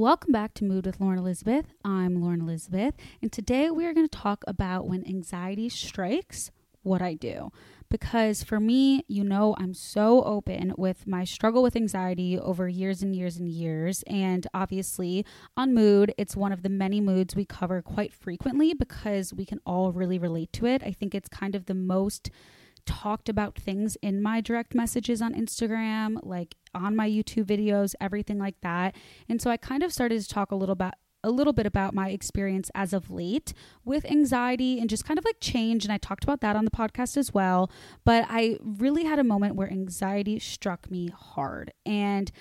Welcome back to Mood with Lauren Elizabeth. I'm Lauren Elizabeth, and today we are going to talk about when anxiety strikes, what I do. Because for me, you know, I'm so open with my struggle with anxiety over years and years and years. And obviously, on mood, it's one of the many moods we cover quite frequently because we can all really relate to it. I think it's kind of the most talked about things in my direct messages on Instagram, like on my YouTube videos, everything like that. And so I kind of started to talk a little about a little bit about my experience as of late with anxiety and just kind of like change. And I talked about that on the podcast as well, but I really had a moment where anxiety struck me hard. And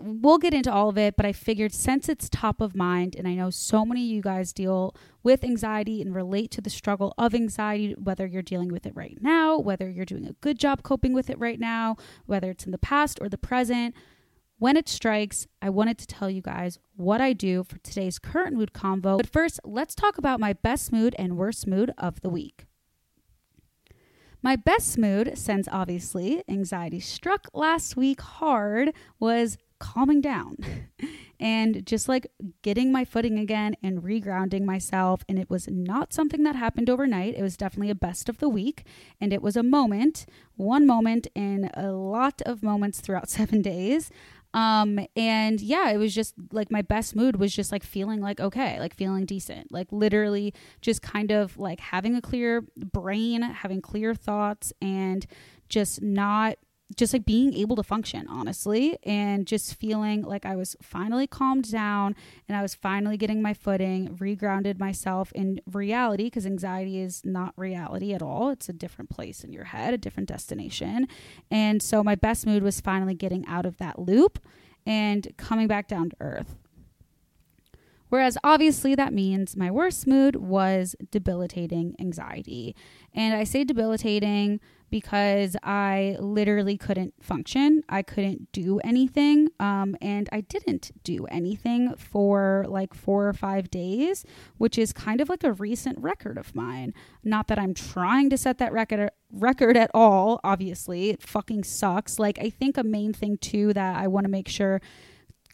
we'll get into all of it, but I figured since it's top of mind, and I know so many of you guys deal with anxiety and relate to the struggle of anxiety, whether you're dealing with it right now, whether you're doing a good job coping with it right now, whether it's in the past or the present. When it strikes, I wanted to tell you guys what I do for today's current mood convo. But first, let's talk about my best mood and worst mood of the week. My best mood, since obviously anxiety struck last week hard, was calming down and just like getting my footing again and regrounding myself. And it was not something that happened overnight. It was definitely a best of the week. And it was a moment, one moment in a lot of moments throughout seven days. Um, and yeah, it was just like my best mood was just like feeling like okay, like feeling decent, like literally just kind of like having a clear brain, having clear thoughts, and just not just like being able to function honestly and just feeling like I was finally calmed down and I was finally getting my footing, regrounded myself in reality because anxiety is not reality at all. It's a different place in your head, a different destination. And so my best mood was finally getting out of that loop and coming back down to earth. Whereas obviously that means my worst mood was debilitating anxiety. And I say debilitating because I literally couldn't function. I couldn't do anything. Um, and I didn't do anything for like four or five days, which is kind of like a recent record of mine. Not that I'm trying to set that record record at all, obviously. It fucking sucks. Like I think a main thing too that I want to make sure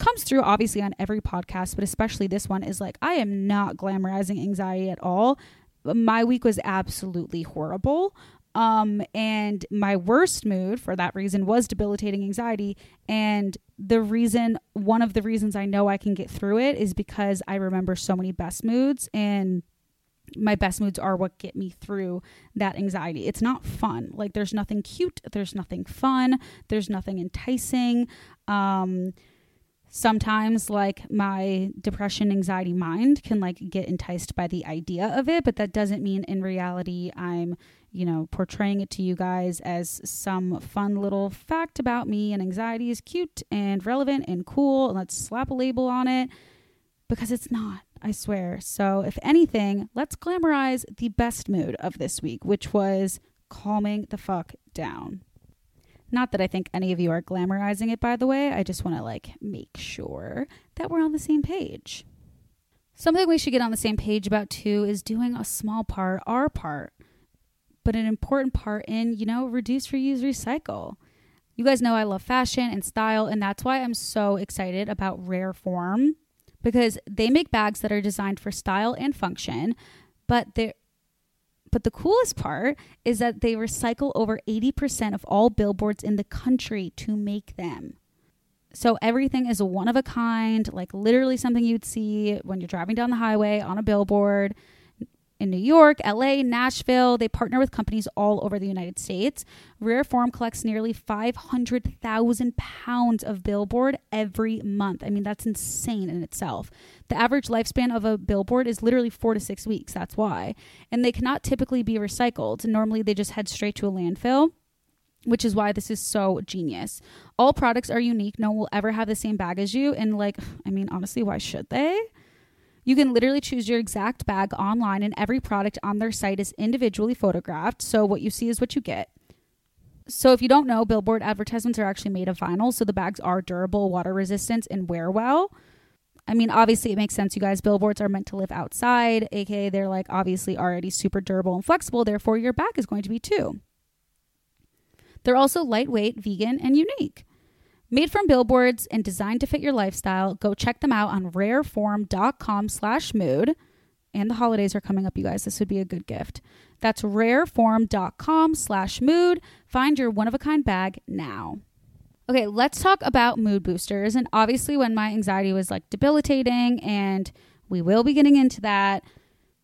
comes through obviously on every podcast, but especially this one is like I am not glamorizing anxiety at all. My week was absolutely horrible. Um, and my worst mood for that reason was debilitating anxiety. And the reason, one of the reasons I know I can get through it is because I remember so many best moods and my best moods are what get me through that anxiety. It's not fun. Like there's nothing cute, there's nothing fun, there's nothing enticing. Um sometimes like my depression anxiety mind can like get enticed by the idea of it, but that doesn't mean in reality I'm you know, portraying it to you guys as some fun little fact about me and anxiety is cute and relevant and cool. And let's slap a label on it because it's not, I swear. So, if anything, let's glamorize the best mood of this week, which was calming the fuck down. Not that I think any of you are glamorizing it, by the way. I just want to like make sure that we're on the same page. Something we should get on the same page about too is doing a small part, our part but an important part in, you know, reduce, reuse, recycle. You guys know I love fashion and style, and that's why I'm so excited about Rare Form because they make bags that are designed for style and function, but they're but the coolest part is that they recycle over 80% of all billboards in the country to make them. So everything is one of a kind, like literally something you'd see when you're driving down the highway on a billboard in New York, LA, Nashville. They partner with companies all over the United States. Rare Form collects nearly 500,000 pounds of billboard every month. I mean, that's insane in itself. The average lifespan of a billboard is literally four to six weeks. That's why. And they cannot typically be recycled. Normally, they just head straight to a landfill which is why this is so genius. All products are unique. No one will ever have the same bag as you. And, like, I mean, honestly, why should they? You can literally choose your exact bag online, and every product on their site is individually photographed. So, what you see is what you get. So, if you don't know, billboard advertisements are actually made of vinyl. So, the bags are durable, water resistant, and wear well. I mean, obviously, it makes sense, you guys. Billboards are meant to live outside, aka, they're like obviously already super durable and flexible. Therefore, your bag is going to be too. They're also lightweight, vegan, and unique. Made from billboards and designed to fit your lifestyle, go check them out on rareform.com slash mood. And the holidays are coming up, you guys. This would be a good gift. That's rareform.com slash mood. Find your one-of-a-kind bag now. Okay, let's talk about mood boosters. And obviously, when my anxiety was like debilitating, and we will be getting into that,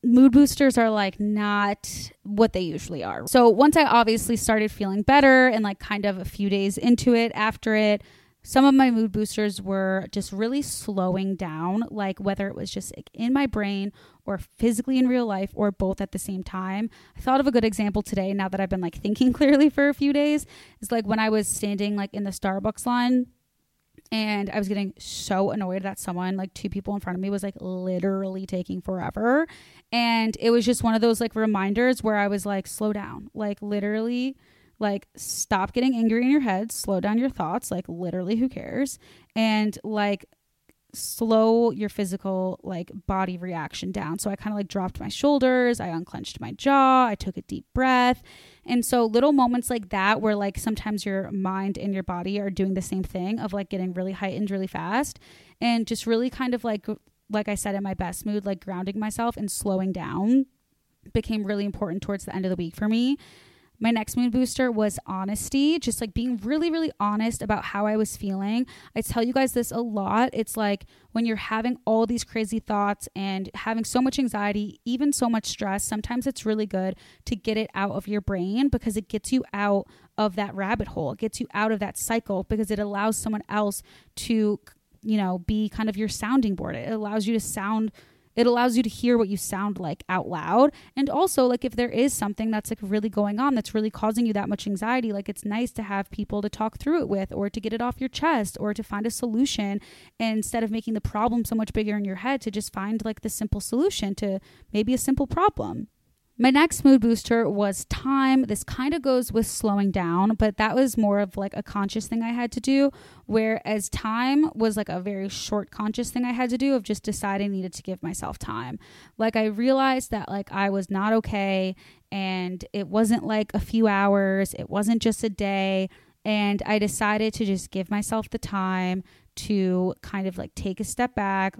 mood boosters are like not what they usually are. So once I obviously started feeling better and like kind of a few days into it after it, some of my mood boosters were just really slowing down, like whether it was just in my brain or physically in real life or both at the same time. I thought of a good example today now that I've been like thinking clearly for a few days. Is like when I was standing like in the Starbucks line and I was getting so annoyed that someone, like two people in front of me, was like literally taking forever. And it was just one of those like reminders where I was like, slow down, like literally like stop getting angry in your head slow down your thoughts like literally who cares? And like slow your physical like body reaction down. So i kind of like dropped my shoulders i unclenched my jaw i took a deep breath. And so little moments like that where like sometimes your mind and your body are doing the same thing of like getting really heightened really fast and just really kind of like like i said in my best mood like grounding myself and slowing down became really important towards the end of the week for me my next mood booster was honesty, just like being really, really honest about how I was feeling. I tell you guys this a lot. It's like when you're having all these crazy thoughts and having so much anxiety, even so much stress, sometimes it's really good to get it out of your brain because it gets you out of that rabbit hole. It gets you out of that cycle because it allows someone else to, you know, be kind of your sounding board. It allows you to sound it allows you to hear what you sound like out loud. And also, like, if there is something that's like really going on that's really causing you that much anxiety, like, it's nice to have people to talk through it with or to get it off your chest or to find a solution instead of making the problem so much bigger in your head to just find like the simple solution to maybe a simple problem. My next mood booster was time. This kind of goes with slowing down, but that was more of like a conscious thing I had to do. Whereas time was like a very short conscious thing I had to do of just deciding I needed to give myself time. Like I realized that like I was not okay and it wasn't like a few hours, it wasn't just a day. And I decided to just give myself the time to kind of like take a step back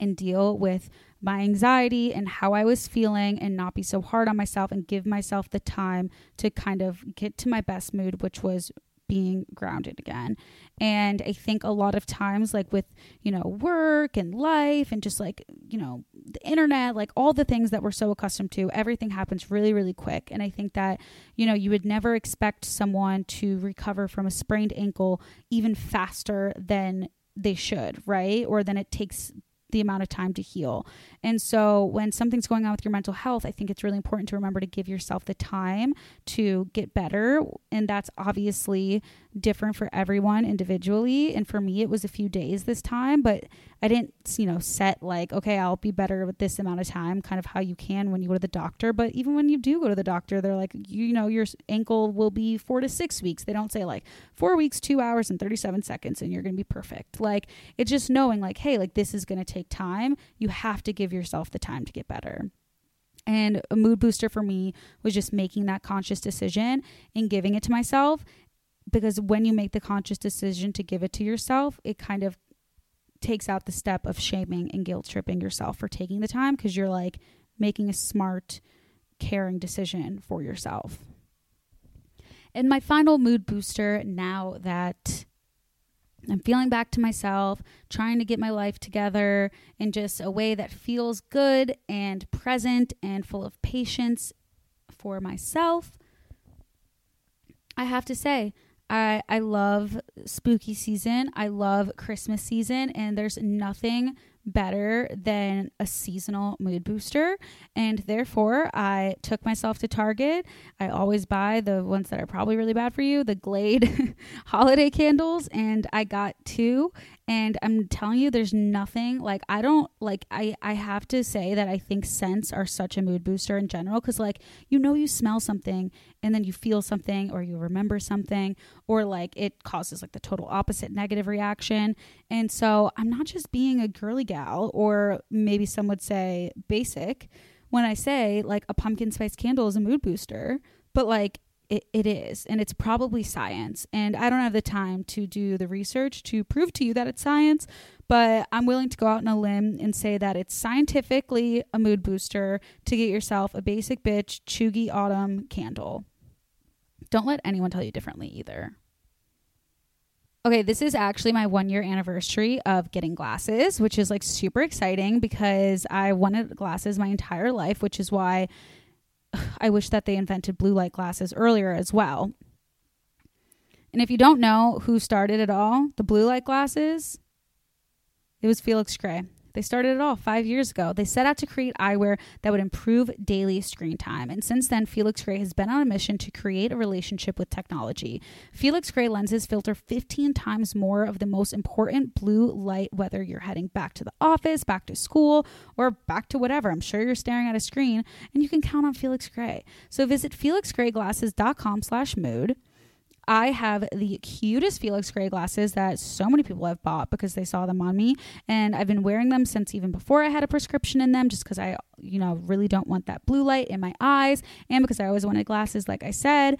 and deal with my anxiety and how I was feeling and not be so hard on myself and give myself the time to kind of get to my best mood, which was being grounded again. And I think a lot of times, like with, you know, work and life and just like, you know, the internet, like all the things that we're so accustomed to, everything happens really, really quick. And I think that, you know, you would never expect someone to recover from a sprained ankle even faster than they should, right? Or than it takes the amount of time to heal. And so when something's going on with your mental health, I think it's really important to remember to give yourself the time to get better. And that's obviously different for everyone individually. And for me, it was a few days this time, but I didn't, you know, set like, okay, I'll be better with this amount of time, kind of how you can when you go to the doctor. But even when you do go to the doctor, they're like, you know, your ankle will be four to six weeks. They don't say like four weeks, two hours, and 37 seconds, and you're going to be perfect. Like, it's just knowing, like, hey, like this is going to take time. You have to give yourself the time to get better. And a mood booster for me was just making that conscious decision and giving it to myself because when you make the conscious decision to give it to yourself, it kind of takes out the step of shaming and guilt tripping yourself for taking the time because you're like making a smart, caring decision for yourself. And my final mood booster now that I'm feeling back to myself, trying to get my life together in just a way that feels good and present and full of patience for myself. I have to say, I, I love spooky season. I love Christmas season, and there's nothing better than a seasonal mood booster. And therefore, I took myself to Target. I always buy the ones that are probably really bad for you, the Glade holiday candles. And I got two. And I'm telling you, there's nothing like I don't like. I, I have to say that I think scents are such a mood booster in general because, like, you know, you smell something and then you feel something or you remember something or like it causes like the total opposite negative reaction. And so I'm not just being a girly gal, or maybe some would say basic, when I say like a pumpkin spice candle is a mood booster, but like it, it is, and it's probably science. And I don't have the time to do the research to prove to you that it's science, but I'm willing to go out on a limb and say that it's scientifically a mood booster to get yourself a basic bitch chuggy autumn candle. Don't let anyone tell you differently either. Okay, this is actually my one year anniversary of getting glasses, which is like super exciting because I wanted glasses my entire life, which is why I wish that they invented blue light glasses earlier as well. And if you don't know who started it all, the blue light glasses, it was Felix Gray. They started it all five years ago. They set out to create eyewear that would improve daily screen time. And since then, Felix Gray has been on a mission to create a relationship with technology. Felix Gray lenses filter 15 times more of the most important blue light, whether you're heading back to the office, back to school, or back to whatever. I'm sure you're staring at a screen and you can count on Felix Gray. So visit felixgrayglasses.com slash mood I have the cutest Felix Gray glasses that so many people have bought because they saw them on me. And I've been wearing them since even before I had a prescription in them, just because I, you know, really don't want that blue light in my eyes. And because I always wanted glasses, like I said.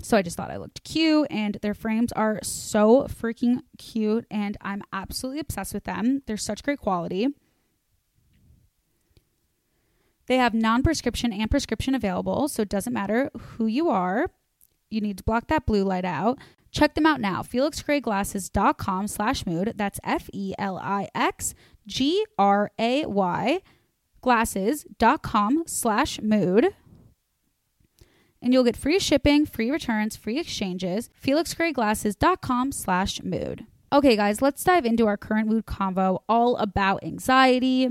So I just thought I looked cute, and their frames are so freaking cute, and I'm absolutely obsessed with them. They're such great quality. They have non prescription and prescription available, so it doesn't matter who you are you need to block that blue light out. Check them out now. FelixGrayGlasses.com slash mood. That's F E L I X G R A Y glasses.com slash mood. And you'll get free shipping, free returns, free exchanges. FelixGrayGlasses.com slash mood. Okay, guys, let's dive into our current mood convo all about anxiety,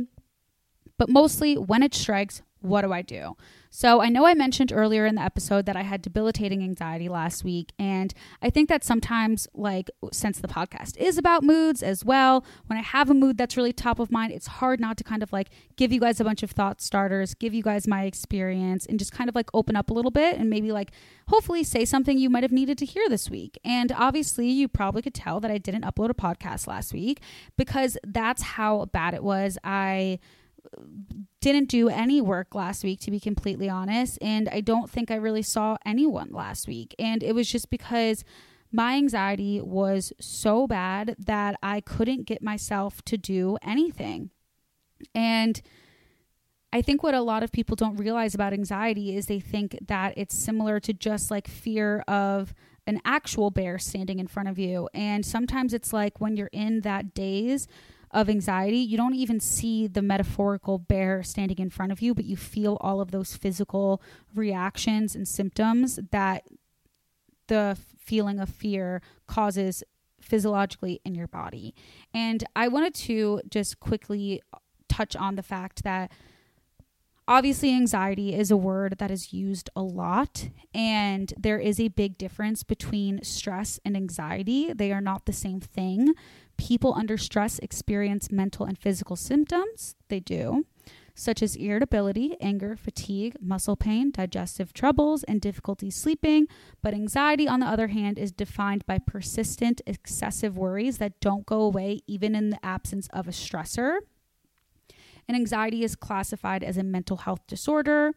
but mostly when it strikes, what do I do? So I know I mentioned earlier in the episode that I had debilitating anxiety last week. And I think that sometimes, like, since the podcast is about moods as well, when I have a mood that's really top of mind, it's hard not to kind of like give you guys a bunch of thought starters, give you guys my experience, and just kind of like open up a little bit and maybe like hopefully say something you might have needed to hear this week. And obviously, you probably could tell that I didn't upload a podcast last week because that's how bad it was. I didn't do any work last week, to be completely honest. And I don't think I really saw anyone last week. And it was just because my anxiety was so bad that I couldn't get myself to do anything. And I think what a lot of people don't realize about anxiety is they think that it's similar to just like fear of an actual bear standing in front of you. And sometimes it's like when you're in that daze of anxiety, you don't even see the metaphorical bear standing in front of you, but you feel all of those physical reactions and symptoms that the feeling of fear causes physiologically in your body. And I wanted to just quickly touch on the fact that obviously anxiety is a word that is used a lot and there is a big difference between stress and anxiety they are not the same thing people under stress experience mental and physical symptoms. They do, such as irritability, anger, fatigue, muscle pain, digestive troubles, and difficulty sleeping. But anxiety, on the other hand, is defined by persistent, excessive worries that don't go away even in the absence of a stressor. And anxiety is classified as a mental health disorder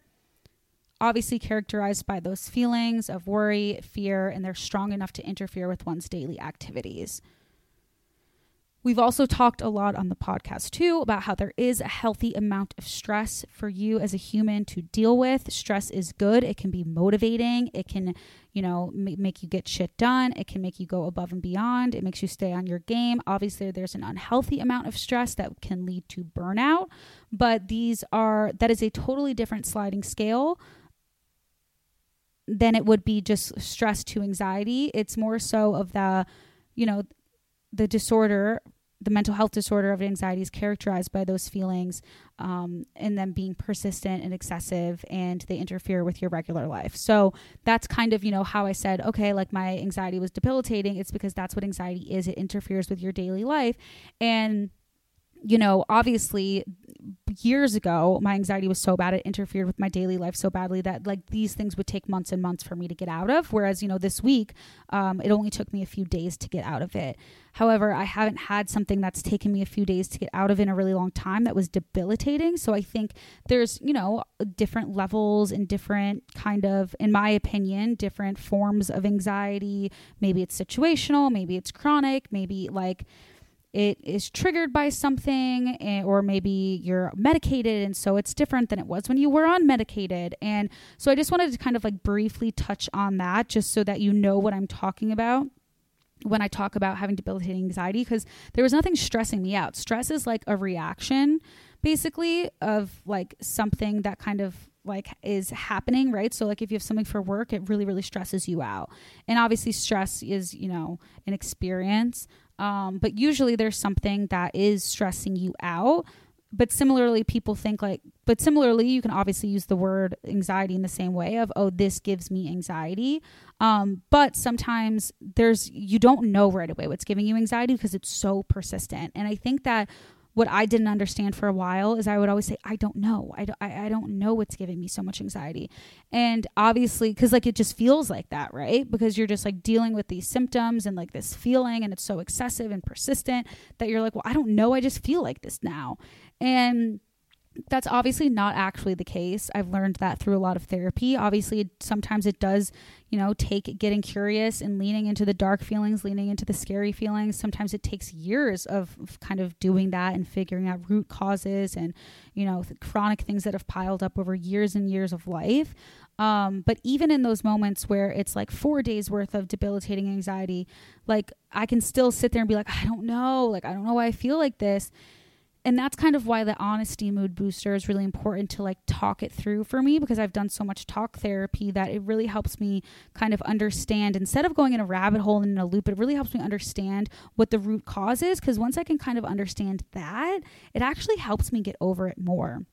obviously characterized by those feelings of worry, fear, and they're strong enough to interfere with one's daily activities. We've also talked a lot on the podcast too about how there is a healthy amount of stress for you as a human to deal with. Stress is good. It can be motivating. It can, you know, m- make you get shit done. It can make you go above and beyond. It makes you stay on your game. Obviously, there's an unhealthy amount of stress that can lead to burnout, but these are that is a totally different sliding scale than it would be just stress to anxiety. It's more so of the, you know, the disorder the mental health disorder of anxiety is characterized by those feelings um, and them being persistent and excessive and they interfere with your regular life. So that's kind of you know how i said okay like my anxiety was debilitating. It's because that's what anxiety is. It interferes with your daily life. And you know, obviously years ago, my anxiety was so bad it interfered with my daily life so badly that like these things would take months and months for me to get out of. Whereas, you know, this week, um, it only took me a few days to get out of it. However, I haven't had something that's taken me a few days to get out of in a really long time that was debilitating. So I think there's, you know, different levels and different kind of, in my opinion, different forms of anxiety. Maybe it's situational, maybe it's chronic, maybe like, it is triggered by something eh, or maybe you're medicated and so it's different than it was when you were unmedicated and so i just wanted to kind of like briefly touch on that just so that you know what i'm talking about when I talk about having debilitating anxiety because there was nothing stressing me out. Stress is like a reaction basically of like something that kind of like is happening, right? So like if you have something for work, it really really stresses you out. And obviously stress is, you know, an experience. Um, but usually there's something that is stressing you out. But similarly, people think like, but similarly, you can obviously use the word anxiety in the same way of, oh, this gives me anxiety. Um, but sometimes there's, you don't know right away what's giving you anxiety because it's so persistent. And I think that what I didn't understand for a while is I would always say, I don't know. I don't, I, I don't know what's giving me so much anxiety. And obviously, because like it just feels like that, right? Because you're just like dealing with these symptoms and like this feeling, and it's so excessive and persistent that you're like, well, I don't know. I just feel like this now. And that's obviously not actually the case. I've learned that through a lot of therapy. Obviously, sometimes it does, you know, take getting curious and leaning into the dark feelings, leaning into the scary feelings. Sometimes it takes years of, kind of doing that and figuring out root causes and, you know, chronic things that have piled up over years and years of life. Um, but even in those moments where it's like four days worth of debilitating anxiety, like I can still sit there and be like, I don't know, like I don't know why I feel like this and that's kind of why the honesty mood booster is really important to like talk it through for me because I've done so much talk therapy that it really helps me kind of understand instead of going in a rabbit hole and in a loop it really helps me understand what the root cause is because once I can kind of understand that it actually helps me get over it more.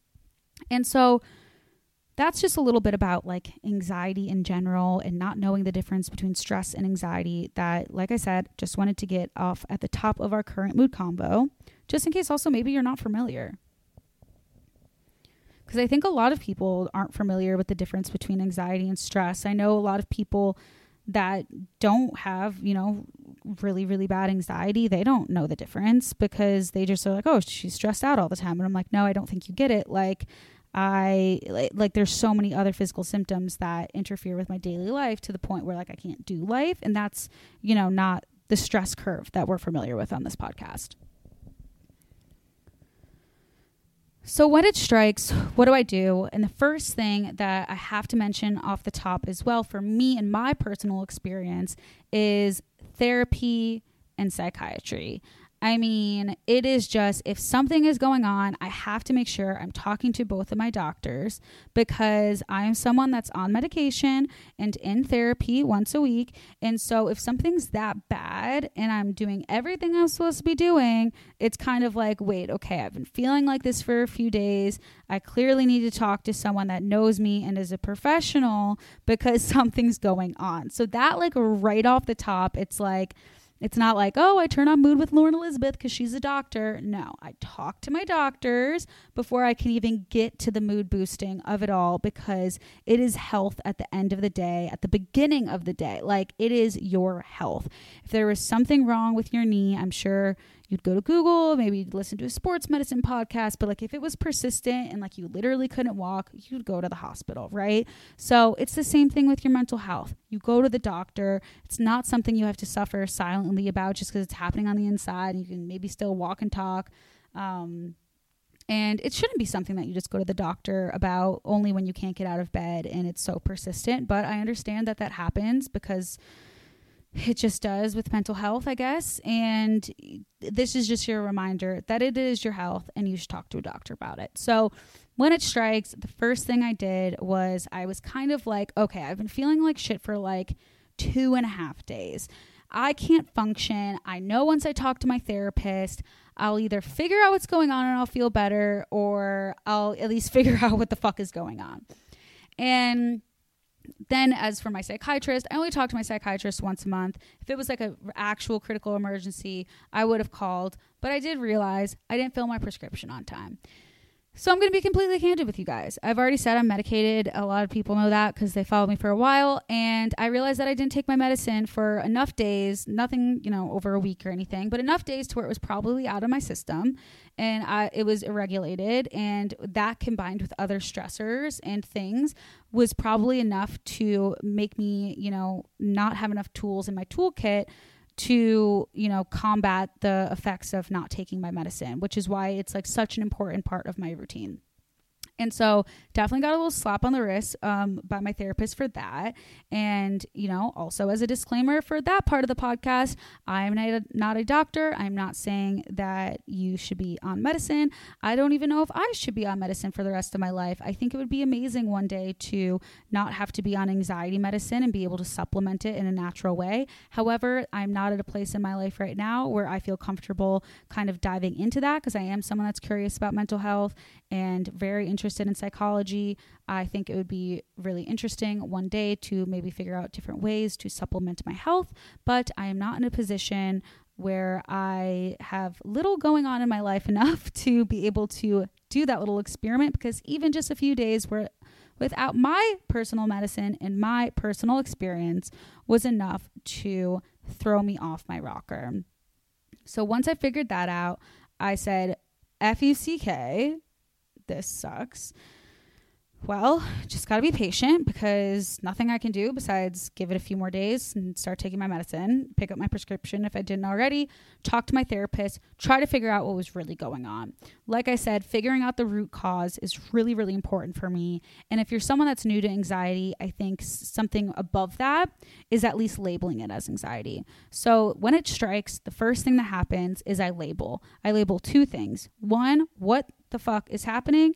And so that's just a little bit about like anxiety in general and not knowing the difference between stress and anxiety that like I said just wanted to get off at the top of our current mood convo just in case also maybe you're not familiar. Because I think a lot of people aren't familiar with the difference between anxiety and stress. I know a lot of people that don't have, you know, really, really bad anxiety, they don't know the difference because they just are like, oh, she's stressed out all the time. And I'm like, no, I don't think you get it. Like, I like, like there's so many other physical symptoms that interfere with my daily life to the point where like I can't do life. And that's, you know, not the stress curve that we're familiar with on this podcast. So, when it strikes, what do I do? And the first thing that I have to mention off the top as well, for me and my personal experience, is therapy and psychiatry. I mean, it is just if something is going on, I have to make sure I'm talking to both of my doctors because I am someone that's on medication and in therapy once a week. And so if something's that bad and I'm doing everything I'm supposed to be doing, it's kind of like, wait, okay, I've been feeling like this for a few days. I clearly need to talk to someone that knows me and is a professional because something's going on. So that, like, right off the top, it's like, it's not like, oh, I turn on mood with Lauren Elizabeth because she's a doctor. No, I talk to my doctors before I can even get to the mood boosting of it all because it is health at the end of the day, at the beginning of the day. Like it is your health. If there was something wrong with your knee, I'm sure you'd go to Google, maybe you'd listen to a sports medicine podcast. But like if it was persistent and like you literally couldn't walk, you'd go to the hospital, right? So it's the same thing with your mental health You go to the doctor. It's not something you have to suffer silently about just because it's happening on the inside. And you can maybe still walk and talk. Um, and it shouldn't be something that you just go to the doctor about only when you can't get out of bed and it's so persistent. But I understand that that happens because it just does with mental health, I guess. And this is just your reminder that it is your health and you should talk to a doctor about it. So when it strikes, the first thing I did was I was kind of like, okay, I've been feeling like shit for like two and a half days. I can't function. I know once I talk to my therapist, I'll either figure out what's going on and I'll feel better, or I'll at least figure out what the fuck is going on. And then as for my psychiatrist i only talk to my psychiatrist once a month. If it was like an actual critical emergency i would have called. But i did realize i didn't fill my prescription on time so I'm going to be completely candid with you guys. I've already said I'm medicated. A lot of people know that because they followed me for a while. And I realized that I didn't take my medicine for enough days, nothing, you know, over a week or anything, but enough days to where it was probably out of my system and I, it was irregulated. And that combined with other stressors and things was probably enough to make me, you know, not have enough tools in my toolkit to you know combat the effects of not taking my medicine which is why it's like such an important part of my routine and so definitely got a little slap on the wrist um, by my therapist for that. And, you know, also as a disclaimer for that part of the podcast, I'm not a, not a doctor. I'm not saying that you should be on medicine. I don't even know if I should be on medicine for the rest of my life. I think it would be amazing one day to not have to be on anxiety medicine and be able to supplement it in a natural way. However, I'm not at a place in my life right now where I feel comfortable kind of diving into that because I am someone that's curious about mental health and very interested in psychology, I think it would be really interesting one day to maybe figure out different ways to supplement my health. But I am not in a position where I have little going on in my life enough to be able to do that little experiment because even just a few days where without my personal medicine and my personal experience was enough to throw me off my rocker. So once I figured that out, I said, F U C K, this sucks. Well, just got to be patient because nothing I can do besides give it a few more days and start taking my medicine, pick up my prescription if I didn't already, talk to my therapist, try to figure out what was really going on. Like I said, figuring out the root cause is really, really important for me. And if you're someone that's new to anxiety, I think something above that is at least labeling it as anxiety. So when it strikes, the first thing that happens is I label. I label two things. One, what the fuck is happening?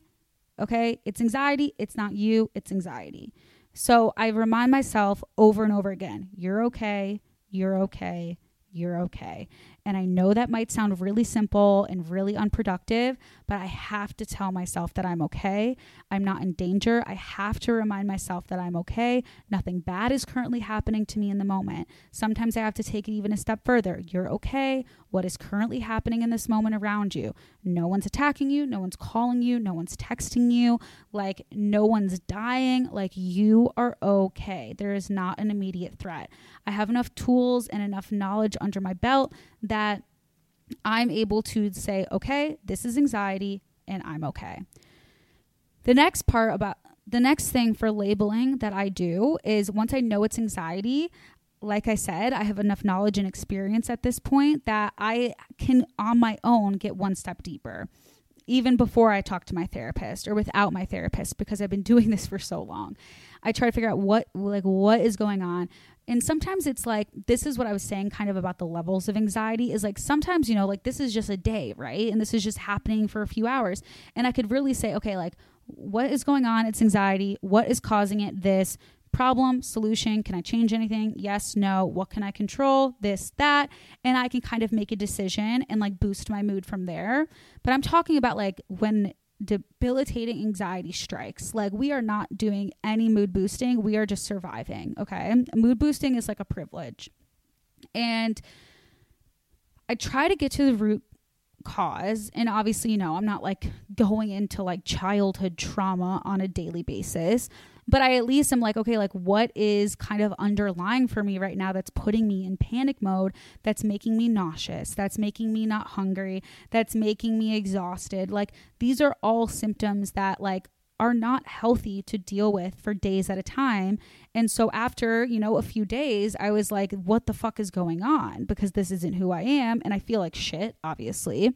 Okay, it's anxiety. It's not you, it's anxiety. So I remind myself over and over again you're okay, you're okay, you're okay. And I know that might sound really simple and really unproductive, but I have to tell myself that I'm okay. I'm not in danger. I have to remind myself that I'm okay. Nothing bad is currently happening to me in the moment. Sometimes I have to take it even a step further. You're okay. What is currently happening in this moment around you? No one's attacking you. No one's calling you. No one's texting you. Like, no one's dying. Like, you are okay. There is not an immediate threat. I have enough tools and enough knowledge under my belt that I'm able to say, okay, this is anxiety and I'm okay. The next part about the next thing for labeling that I do is once I know it's anxiety, like I said, I have enough knowledge and experience at this point that I can on my own get one step deeper even before I talk to my therapist or without my therapist because I've been doing this for so long. I try to figure out what like what is going on. And sometimes it's like this is what I was saying kind of about the levels of anxiety is like sometimes you know like this is just a day, right? And this is just happening for a few hours and I could really say okay, like what is going on? It's anxiety. What is causing it? This problem, solution. Can I change anything? Yes, no. What can I control? This, that. And I can kind of make a decision and like boost my mood from there. But I'm talking about like when debilitating anxiety strikes. Like, we are not doing any mood boosting. We are just surviving. Okay. Mood boosting is like a privilege. And I try to get to the root cause. And obviously, you know, I'm not like going into like childhood trauma on a daily basis but I at least am like, okay, like what is kind of underlying for me right now that's putting me in panic mode, that's making me nauseous, that's making me not hungry, that's making me exhausted. Like these are all symptoms that like are not healthy to deal with for days at a time. And so after, you know, a few days, I was like, what the fuck is going on? Because this isn't who I am. And I feel like shit, obviously.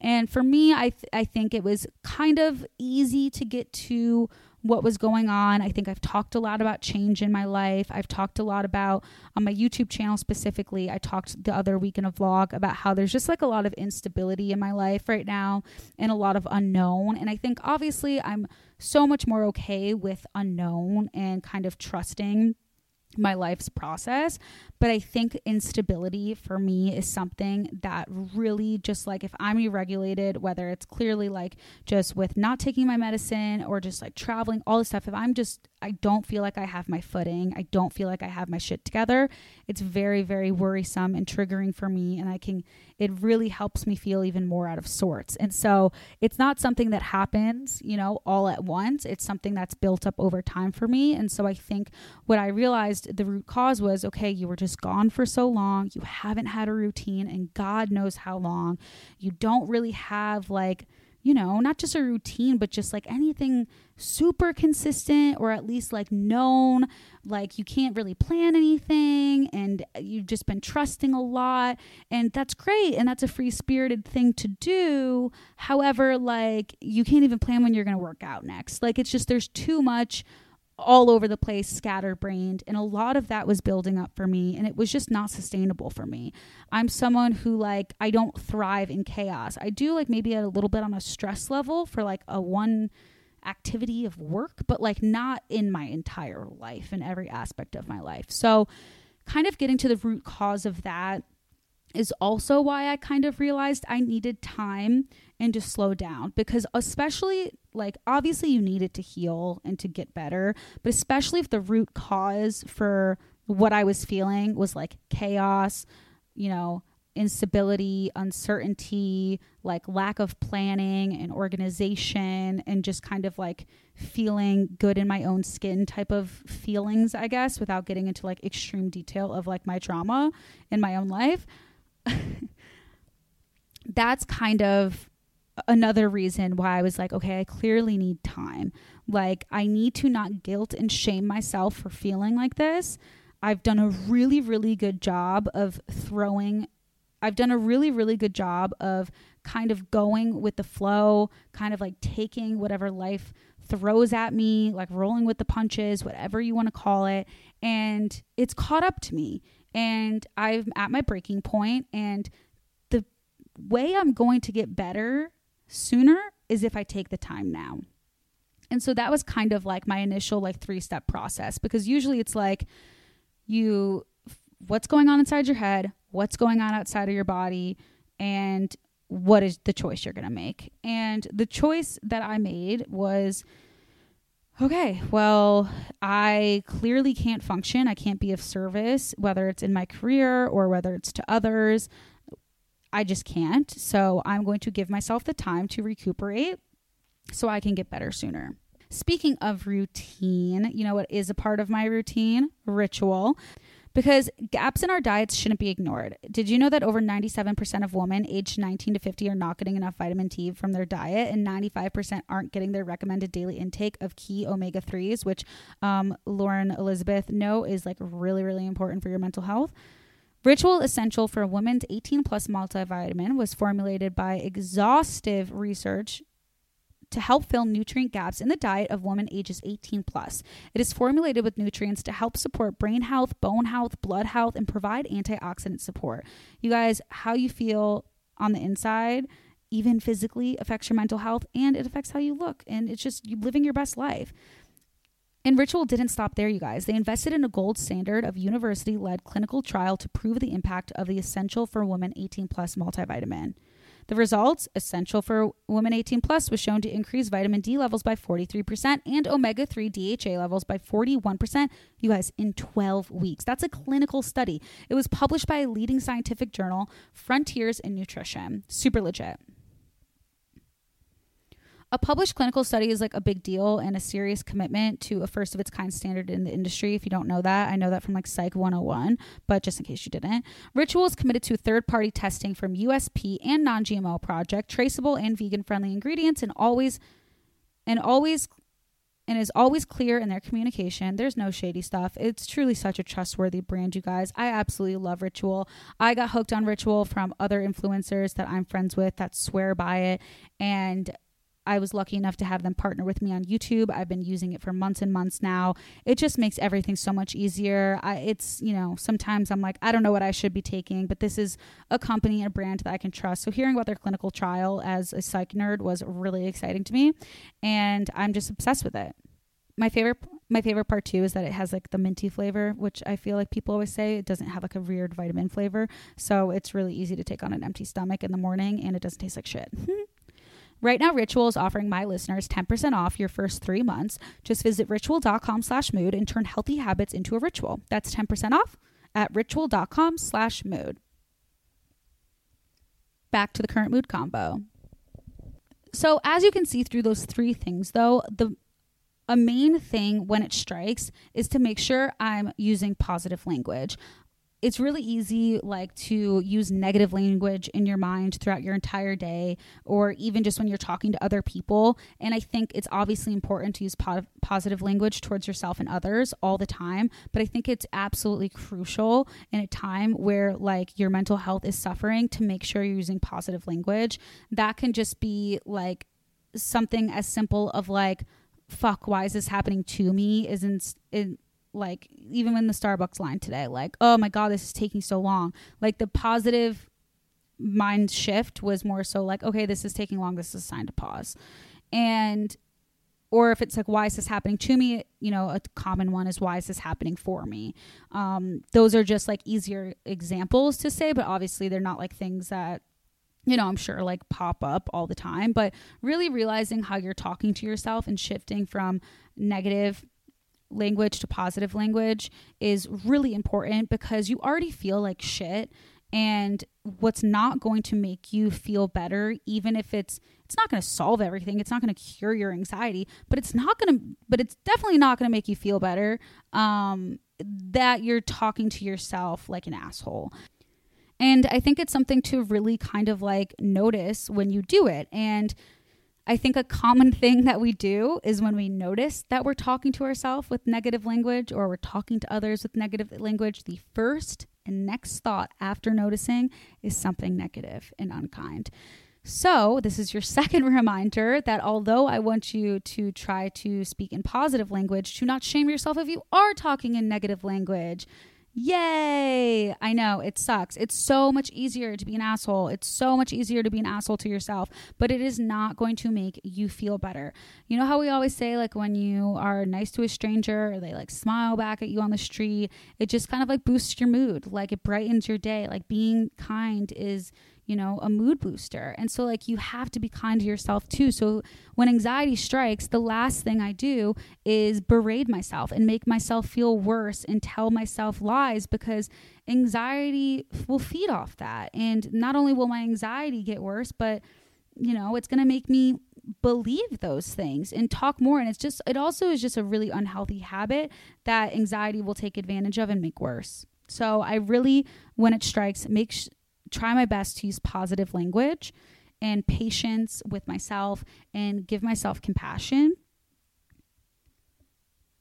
And for me, I, th- I think it was kind of easy to get to what was going on. I think I've talked a lot about change in my life. I've talked a lot about on my YouTube channel specifically. I talked the other week in a vlog about how there's just like a lot of instability in my life right now and a lot of unknown. And I think obviously I'm so much more okay with unknown and kind of trusting my life's process. But I think instability for me is something that really just like if I'm irregulated, whether it's clearly like just with not taking my medicine or just like traveling, all this stuff, if I'm just, I don't feel like I have my footing, I don't feel like I have my shit together, it's very, very worrisome and triggering for me. And I can, it really helps me feel even more out of sorts. And so it's not something that happens, you know, all at once. It's something that's built up over time for me. And so I think what I realized the root cause was okay, you were just gone for so long. You haven't had a routine, and God knows how long. You don't really have like, you know, not just a routine, but just like anything super consistent or at least like known. Like you can't really plan anything and you've just been trusting a lot. And that's great. And that's a free spirited thing to do. However, like you can't even plan when you're going to work out next. Like it's just, there's too much all over the place, scatterbrained. And a lot of that was building up for me. And it was just not sustainable for me. I'm someone who, like, I don't thrive in chaos. I do, like, maybe a little bit on a stress level for, like, a one activity of work, but, like, not in my entire life, in every aspect of my life. So, kind of getting to the root cause of that is also why I kind of realized I needed time and to slow down because especially like obviously you need it to heal and to get better, but especially if the root cause for what I was feeling was like chaos, you know, instability, uncertainty, like lack of planning and organization, and just kind of like feeling good in my own skin type of feelings, I guess, without getting into like extreme detail of like my trauma in my own life. that's kind of another reason why I was like, okay, I clearly need time. Like, I need to not guilt and shame myself for feeling like this. I've done a really, really good job of throwing, I've done a really, really good job of kind of going with the flow, kind of like taking whatever life throws at me, like rolling with the punches, whatever you want to call it. And it's caught up to me. And I'm at my breaking point, and the way I'm going to get better sooner is if I take the time now. And so that was kind of like my initial like three step process because usually it's like you what's going on inside your head, what's going on outside of your body, and what is the choice you're going to make. And the choice that I made was okay, well, I clearly can't function. I can't be of service, whether it's in my career or whether it's to others. I just can't. So I'm going to give myself the time to recuperate so I can get better sooner. Speaking of routine, you know what is a part of my routine? Ritual. Because gaps in our diets shouldn't be ignored. Did you know that over 97% of women aged 19 to 50 are not getting enough vitamin D from their diet, and 95% aren't getting their recommended daily intake of key omega 3s, which um, Lauren Elizabeth know is like really, really important for your mental health? Ritual Essential for Women's 18 Plus Multivitamin was formulated by exhaustive research to help fill nutrient gaps in the diet of women ages 18 plus. It is formulated with nutrients to help support brain health, bone health, blood health, and provide antioxidant support. You guys, how you feel on the inside, even physically, affects your mental health and it affects how you look. And it's just you living your best life. And Ritual didn't stop there, you guys. They invested in a gold standard of university led clinical trial to prove the impact of the Essential for Women 18 Plus multivitamin. The results, Essential for Women 18 Plus, was shown to increase vitamin D levels by 43% and omega 3 DHA levels by 41%, you guys, in 12 weeks. That's a clinical study. It was published by a leading scientific journal, Frontiers in Nutrition. Super legit a published clinical study is like a big deal and a serious commitment to a first of its kind standard in the industry. If you don't know that, I know that from like Psych 101, but just in case you didn't, Ritual is committed to third party testing from USP and non GMO project, traceable and vegan friendly ingredients, and always and always and is always clear in their communication. There's no shady stuff. It's truly such a trustworthy brand, you guys. I absolutely love Ritual. I got hooked on Ritual from other influencers that I'm friends with that swear by it. And I was lucky enough to have them partner with me on YouTube. I've been using it for months and months now. It just makes everything so much easier. I, it's, you know, sometimes I'm like, I don't know what I should be taking, but this is a company and a brand that I can trust. So hearing about their clinical trial as a psych nerd was really exciting to me. And I'm just obsessed with it. My favorite my favorite part too is that it has like the minty flavor, which I feel like people always say it doesn't have like a weird vitamin flavor. So it's really easy to take on an empty stomach in the morning and it doesn't taste like shit. Right now, Ritual is offering my listeners 10% off your first three months. Just visit ritual.com slash mood and turn healthy habits into a ritual. That's 10% off at ritual.com slash mood. Back to the current mood convo. So, as you can see through those three things, though, the a main thing when it strikes is to make sure I'm using positive language it's really easy like to use negative language in your mind throughout your entire day or even just when you're talking to other people. And i think it's obviously important to use po- positive language towards yourself and others all the time. But i think it's absolutely crucial in a time where like your mental health is suffering to make sure you're using positive language. That can just be like something as simple of like fuck why is this happening to me? Isn't like even in the Starbucks line today, like, oh my God, this is taking so long. Like the positive mind shift was more so like, okay, this is taking long. This is a sign to pause. And, or if it's like, why is this happening to me? You know, a common one is, why is this happening for me? Um, those are just like easier examples to say, but obviously they're not like things that you know, I'm sure like pop up all the time, but really realizing how you're talking to yourself and shifting from negative language to positive language is really important because you already feel like shit. And what's not going to make you feel better even if it's it's not going to solve everything it's not going to cure your anxiety but it's not going to but it's definitely not going to make you feel better um that you're talking to yourself like an asshole. And i think it's something to really kind of like notice when you do it. And I think a common thing that we do is when we notice that we're talking to ourselves with negative language or we're talking to others with negative language, the first and next thought after noticing is something negative and unkind. So, this is your second reminder that although I want you to try to speak in positive language, to not shame yourself if you are talking in negative language. Yay! I know it sucks. It's so much easier to be an asshole. It's so much easier to be an asshole to yourself, but it is not going to make you feel better. You know how we always say, like, when you are nice to a stranger or they like smile back at you on the street, it just kind of like boosts your mood. Like, it brightens your day. Like, being kind is you know, a mood booster. And so, like, you have to be kind to yourself too. So, when anxiety strikes, the last thing I do is berate myself and make myself feel worse and tell myself lies because anxiety will feed off that. And not only will my anxiety get worse, but, you know, it's going to make me believe those things and talk more. And it's just, it also is just a really unhealthy habit that anxiety will take advantage of and make worse. So, I really, when it strikes, make sh- try my best to use positive language and patience with myself and give myself compassion.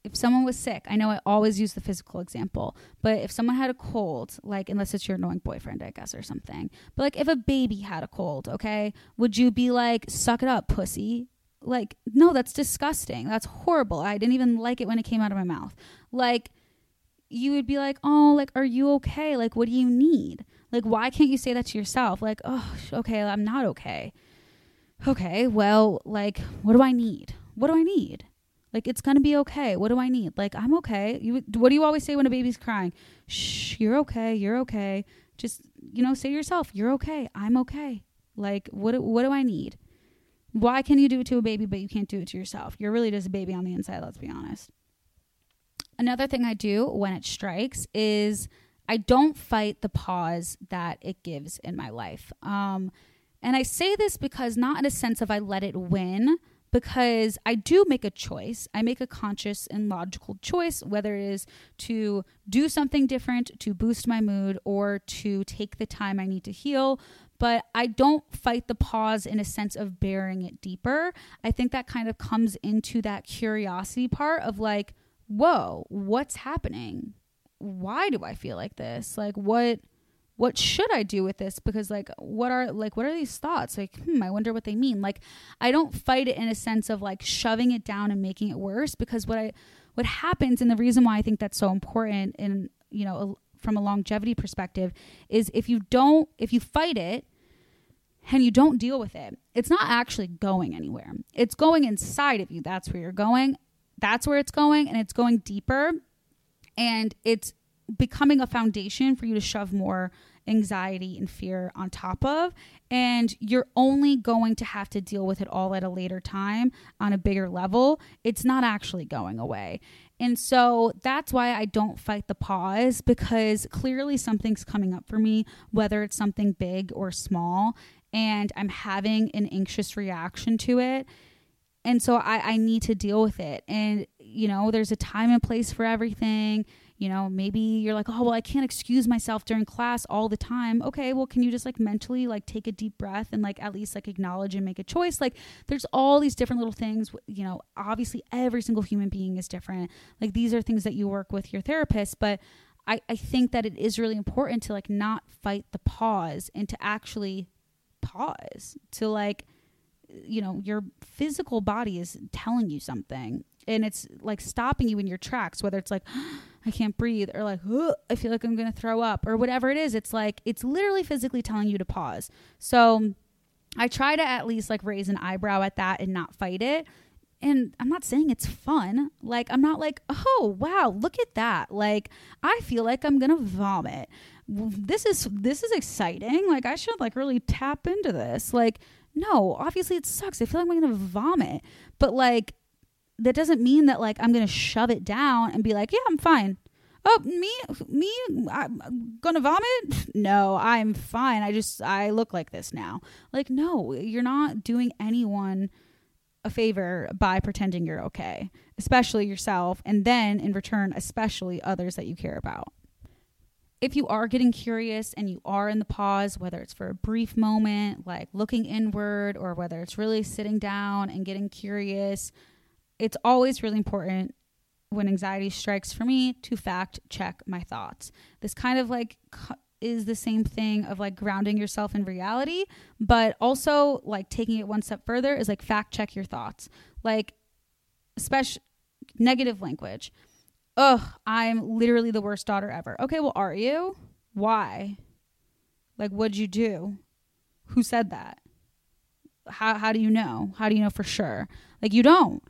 If someone was sick, I know I always use the physical example, but if someone had a cold, like, unless it's your annoying boyfriend, I guess, or something, but like if a baby had a cold, okay, would you be like, suck it up, pussy? Like, no, that's disgusting. That's horrible. I didn't even like it when it came out of my mouth. Like, you would be like, oh, like, are you okay? Like, what do you need? Like, why can't you say that to yourself? Like, oh, okay, I'm not okay. Okay, well, like, what do I need? What do I need? Like, it's gonna be okay. What do I need? Like, I'm okay. You, what do you always say when a baby's crying? Shh, you're okay. You're okay. Just, you know, say to yourself, you're okay. I'm okay. Like, what, what do I need? Why can you do it to a baby, but you can't do it to yourself? You're really just a baby on the inside, let's be honest. Another thing I do when it strikes is I don't fight the pause that it gives in my life. Um, and I say this because not in a sense of I let it win, because I do make a choice. I make a conscious and logical choice, whether it is to do something different to boost my mood or to take the time I need to heal. but I don't fight the pause in a sense of bearing it deeper. I think that kind of comes into that curiosity part of like, whoa, what's happening? Why do I feel like this? Like, what? what should I do with this? Because like what are like what are these thoughts? Like, hmm, I wonder what they mean. Like I don't fight it in a sense of like shoving it down and making it worse because what I what happens and the reason why I think that's so important in you know a, from a longevity perspective is if you don't if you fight it and you don't deal with it, it's not actually going anywhere. It's going inside of you. That's where you're going. That's where it's going and it's going deeper and it's becoming a foundation for you to shove more anxiety and fear on top of. And you're only going to have to deal with it all at a later time on a bigger level. It's not actually going away. And so that's why I don't fight the pause because clearly something's coming up for me, whether it's something big or small, and I'm having an anxious reaction to it. And so I, I need to deal with it. And, you know, there's a time and place for everything. You know maybe you're like oh well i can't excuse myself during class all the time. Okay well can you just like mentally like take a deep breath and like at least like acknowledge and make a choice? Like there's all these different little things you know obviously every single human being is different. Like these are things that you work with your therapist but i i think that it is really important to like not fight the pause and to actually pause to like you know your physical body is telling you something and it's like stopping you in your tracks whether it's like I can't breathe, or like, I feel like I'm going to throw up, or whatever it is. It's like, it's literally physically telling you to pause. So I try to at least like raise an eyebrow at that and not fight it. And I'm not saying it's fun. Like, I'm not like, oh, wow, look at that. Like, I feel like I'm going to vomit. This is, this is exciting. Like, I should like really tap into this. Like, no, obviously it sucks. I feel like I'm going to vomit. But like, that doesn't mean that like I'm gonna shove it down and be like, yeah, I'm fine. Oh, me, me, I'm gonna vomit? No, I'm fine. I just I look like this now. Like, no, you're not doing anyone a favor by pretending you're okay, especially yourself, and then in return, especially others that you care about. If you are getting curious and you are in the pause, whether it's for a brief moment, like looking inward, or whether it's really sitting down and getting curious, it's always really important when anxiety strikes for me to fact check my thoughts. This kind of like is the same thing of like grounding yourself in reality, but also like taking it one step further is like fact check your thoughts. Like, especially negative language. Ugh, I'm literally the worst daughter ever. Okay, well, are you? Why? Like, what'd you do? Who said that? How, how do you know? How do you know for sure? Like, you don't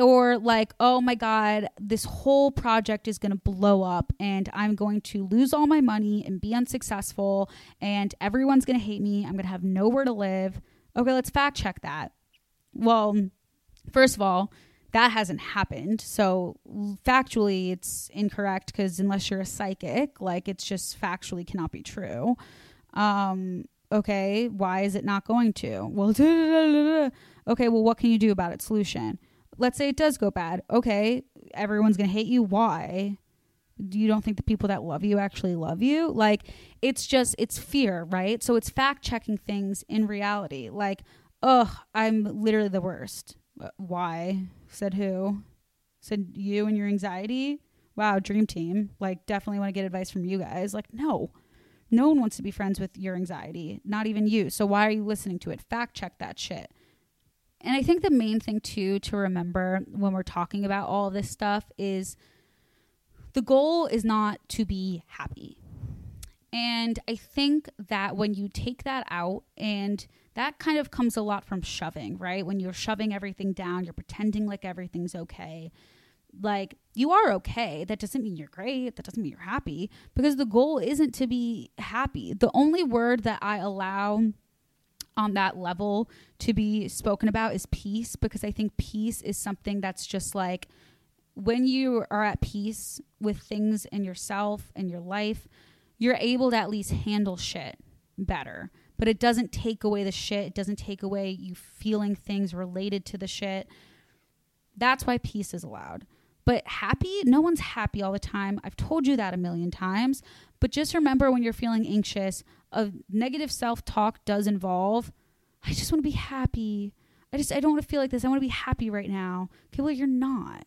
or like oh my god this whole project is going to blow up and i'm going to lose all my money and be unsuccessful and everyone's going to hate me i'm going to have nowhere to live okay let's fact check that well first of all that hasn't happened so factually it's incorrect because unless you're a psychic like it's just factually cannot be true um okay why is it not going to well okay well what can you do about it solution let's say it does go bad. Okay, everyone's going to hate you. Why? You don't think the people that love you actually love you? Like, it's just, it's fear, right? So it's fact checking things in reality. Like, ugh, I'm literally the worst. Why? Said who? Said you and your anxiety? Wow, dream team. Like, definitely want to get advice from you guys. Like, no. No one wants to be friends with your anxiety, not even you. So why are you listening to it? Fact check that shit. And I think the main thing too to remember when we're talking about all this stuff is the goal is not to be happy. And I think that when you take that out, and that kind of comes a lot from shoving, right? When you're shoving everything down, you're pretending like everything's okay. Like, you are okay. That doesn't mean you're great. That doesn't mean you're happy because the goal isn't to be happy. The only word that I allow on that level to be spoken about is peace because I think peace is something that's just like when you are at peace with things in yourself and your life, you're able to at least handle shit better. But it doesn't take away the shit. It doesn't take away you feeling things related to the shit. That's why peace is allowed. But happy, no one's happy all the time. I've told you that a million times. But just remember when you're feeling anxious, a negative self talk does involve, I just want to be happy. I just, I don't want to feel like this. I want to be happy right now. Okay, well, you're not.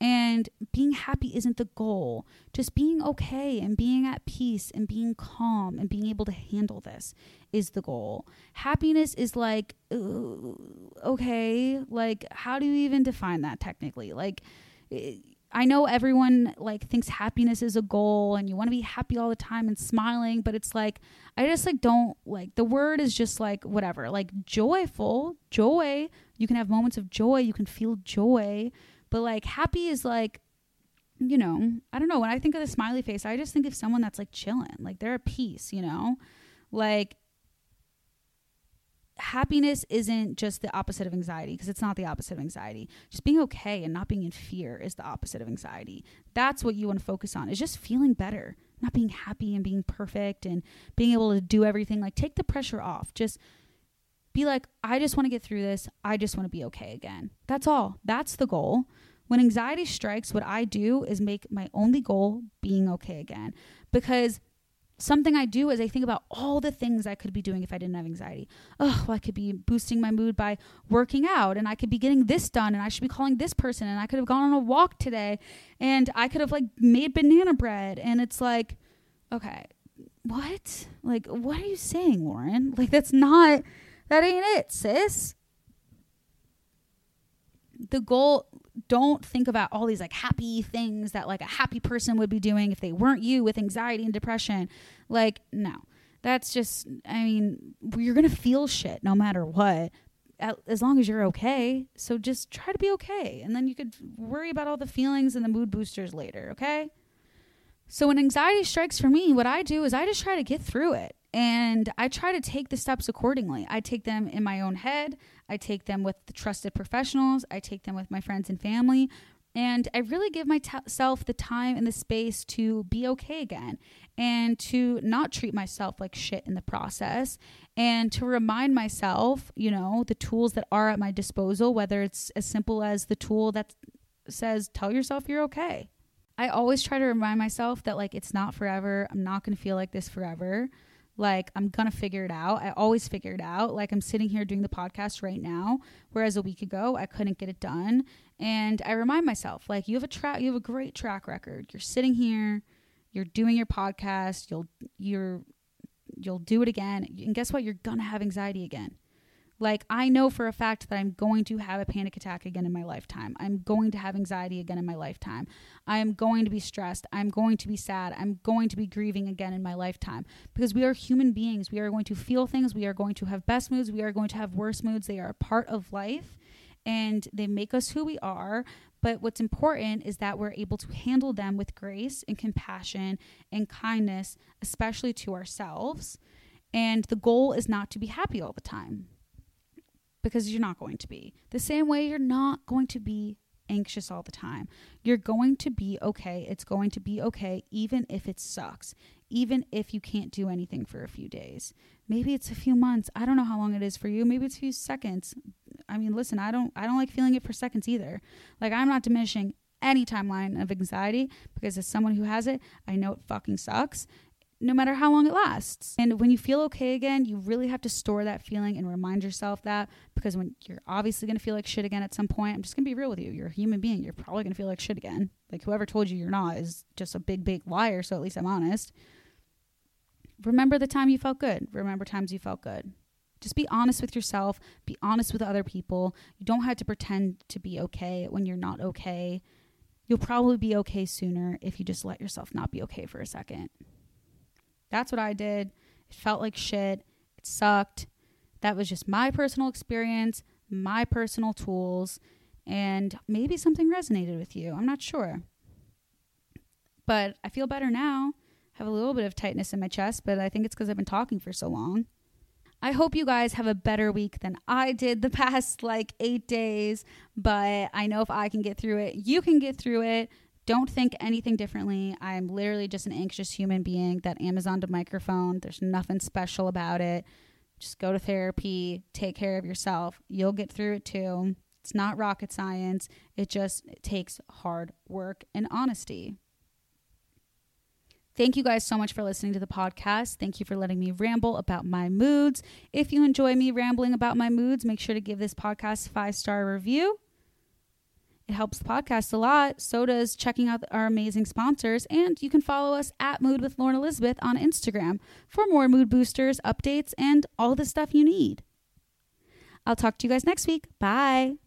And being happy isn't the goal. Just being okay and being at peace and being calm and being able to handle this is the goal. Happiness is like, okay, like, how do you even define that technically? Like, eh, I know everyone like thinks happiness is a goal and you want to be happy all the time and smiling, but it's like I just like don't like the word is just like whatever, like joyful, joy. You can have moments of joy, you can feel joy, but like happy is like you know, I don't know, when I think of the smiley face, I just think of someone that's like chilling, like they're at peace, you know? Like happiness isn't just the opposite of anxiety because it's not the opposite of anxiety. Just being okay and not being in fear is the opposite of anxiety. That's what you want to focus on. Is just feeling better, not being happy and being perfect and being able to do everything. Like take the pressure off. Just be like, I just want to get through this. I just want to be okay again. That's all. That's the goal. When anxiety strikes, what I do is make my only goal being okay again because something I do is I think about all the things I could be doing if I didn't have anxiety. Oh, well, I could be boosting my mood by working out, and I could be getting this done, and I should be calling this person, and I could have gone on a walk today, and I could have like made banana bread. And it's like, okay, what? Like, what are you saying, Lauren? Like, that's not, that ain't it, sis. The goal, don't think about all these like happy things that like a happy person would be doing if they weren't you with anxiety and depression. Like, no. That's just, I mean, you're going to feel shit no matter what, as long as you're okay. So just try to be okay. And then you could worry about all the feelings and the mood boosters later, okay? So when anxiety strikes for me, what I do is I just try to get through it. And I try to take the steps accordingly. I take them in my own head. I take them with the trusted professionals. I take them with my friends and family. And I really give myself the time and the space to be okay again and to not treat myself like shit in the process and to remind myself, you know, the tools that are at my disposal, whether it's as simple as the tool that says, tell yourself you're okay. I always try to remind myself that, like, it's not forever. I'm not going to feel like this forever. Like, I'm going to figure it out. I always figure it out. Like, I'm sitting here doing the podcast right now, whereas a week ago, I couldn't get it done. And I remind myself, like, you have a track, you have a great track record. You're sitting here, you're doing your podcast, you'll, you're, you'll do it again. And guess what? You're going to have anxiety again. Like, I know for a fact that I'm going to have a panic attack again in my lifetime. I'm going to have anxiety again in my lifetime. I am going to be stressed. I'm going to be sad. I'm going to be grieving again in my lifetime because we are human beings. We are going to feel things. We are going to have best moods. We are going to have worst moods. They are a part of life and they make us who we are. But what's important is that we're able to handle them with grace and compassion and kindness, especially to ourselves. And the goal is not to be happy all the time because you're not going to be. The same way you're not going to be anxious all the time. You're going to be okay. It's going to be okay even if it sucks. Even if you can't do anything for a few days. Maybe it's a few months. I don't know how long it is for you. Maybe it's a few seconds. I mean, listen, I don't I don't like feeling it for seconds either. Like I'm not diminishing any timeline of anxiety because as someone who has it, I know it fucking sucks no matter how long it lasts. And when you feel okay again, you really have to store that feeling and remind yourself that because when you're obviously going to feel like shit again at some point, I'm just going to be real with you. You're a human being. You're probably going to feel like shit again. Like whoever told you you're not is just a big, big liar. So at least I'm honest. Remember the time you felt good. Remember times you felt good. Just be honest with yourself. Be honest with other people. You don't have to pretend to be okay when you're not okay. You'll probably be okay sooner if you just let yourself not be okay for a second. That's what I did. It felt like shit. It sucked. That was just my personal experience, my personal tools, and maybe something resonated with you. I'm not sure. But I feel better now. Have a little bit of tightness in my chest, but I think it's because I've been talking for so long. I hope you guys have a better week than I did the past like eight days, but I know if I can get through it, you can get through it. Don't think anything differently. I'm literally just an anxious human being that Amazoned a microphone. There's nothing special about it. Just go to therapy, take care of yourself. You'll get through it too. It's not rocket science. It just it takes hard work and honesty. Thank you guys so much for listening to the podcast. Thank you for letting me ramble about my moods. If you enjoy me rambling about my moods, make sure to give this podcast a five star review. It helps the podcast a lot. So does checking out our amazing sponsors. And you can follow us at Mood with Lauren Elizabeth on Instagram for more mood boosters, updates, and all the stuff you need. I'll talk to you guys next week. Bye.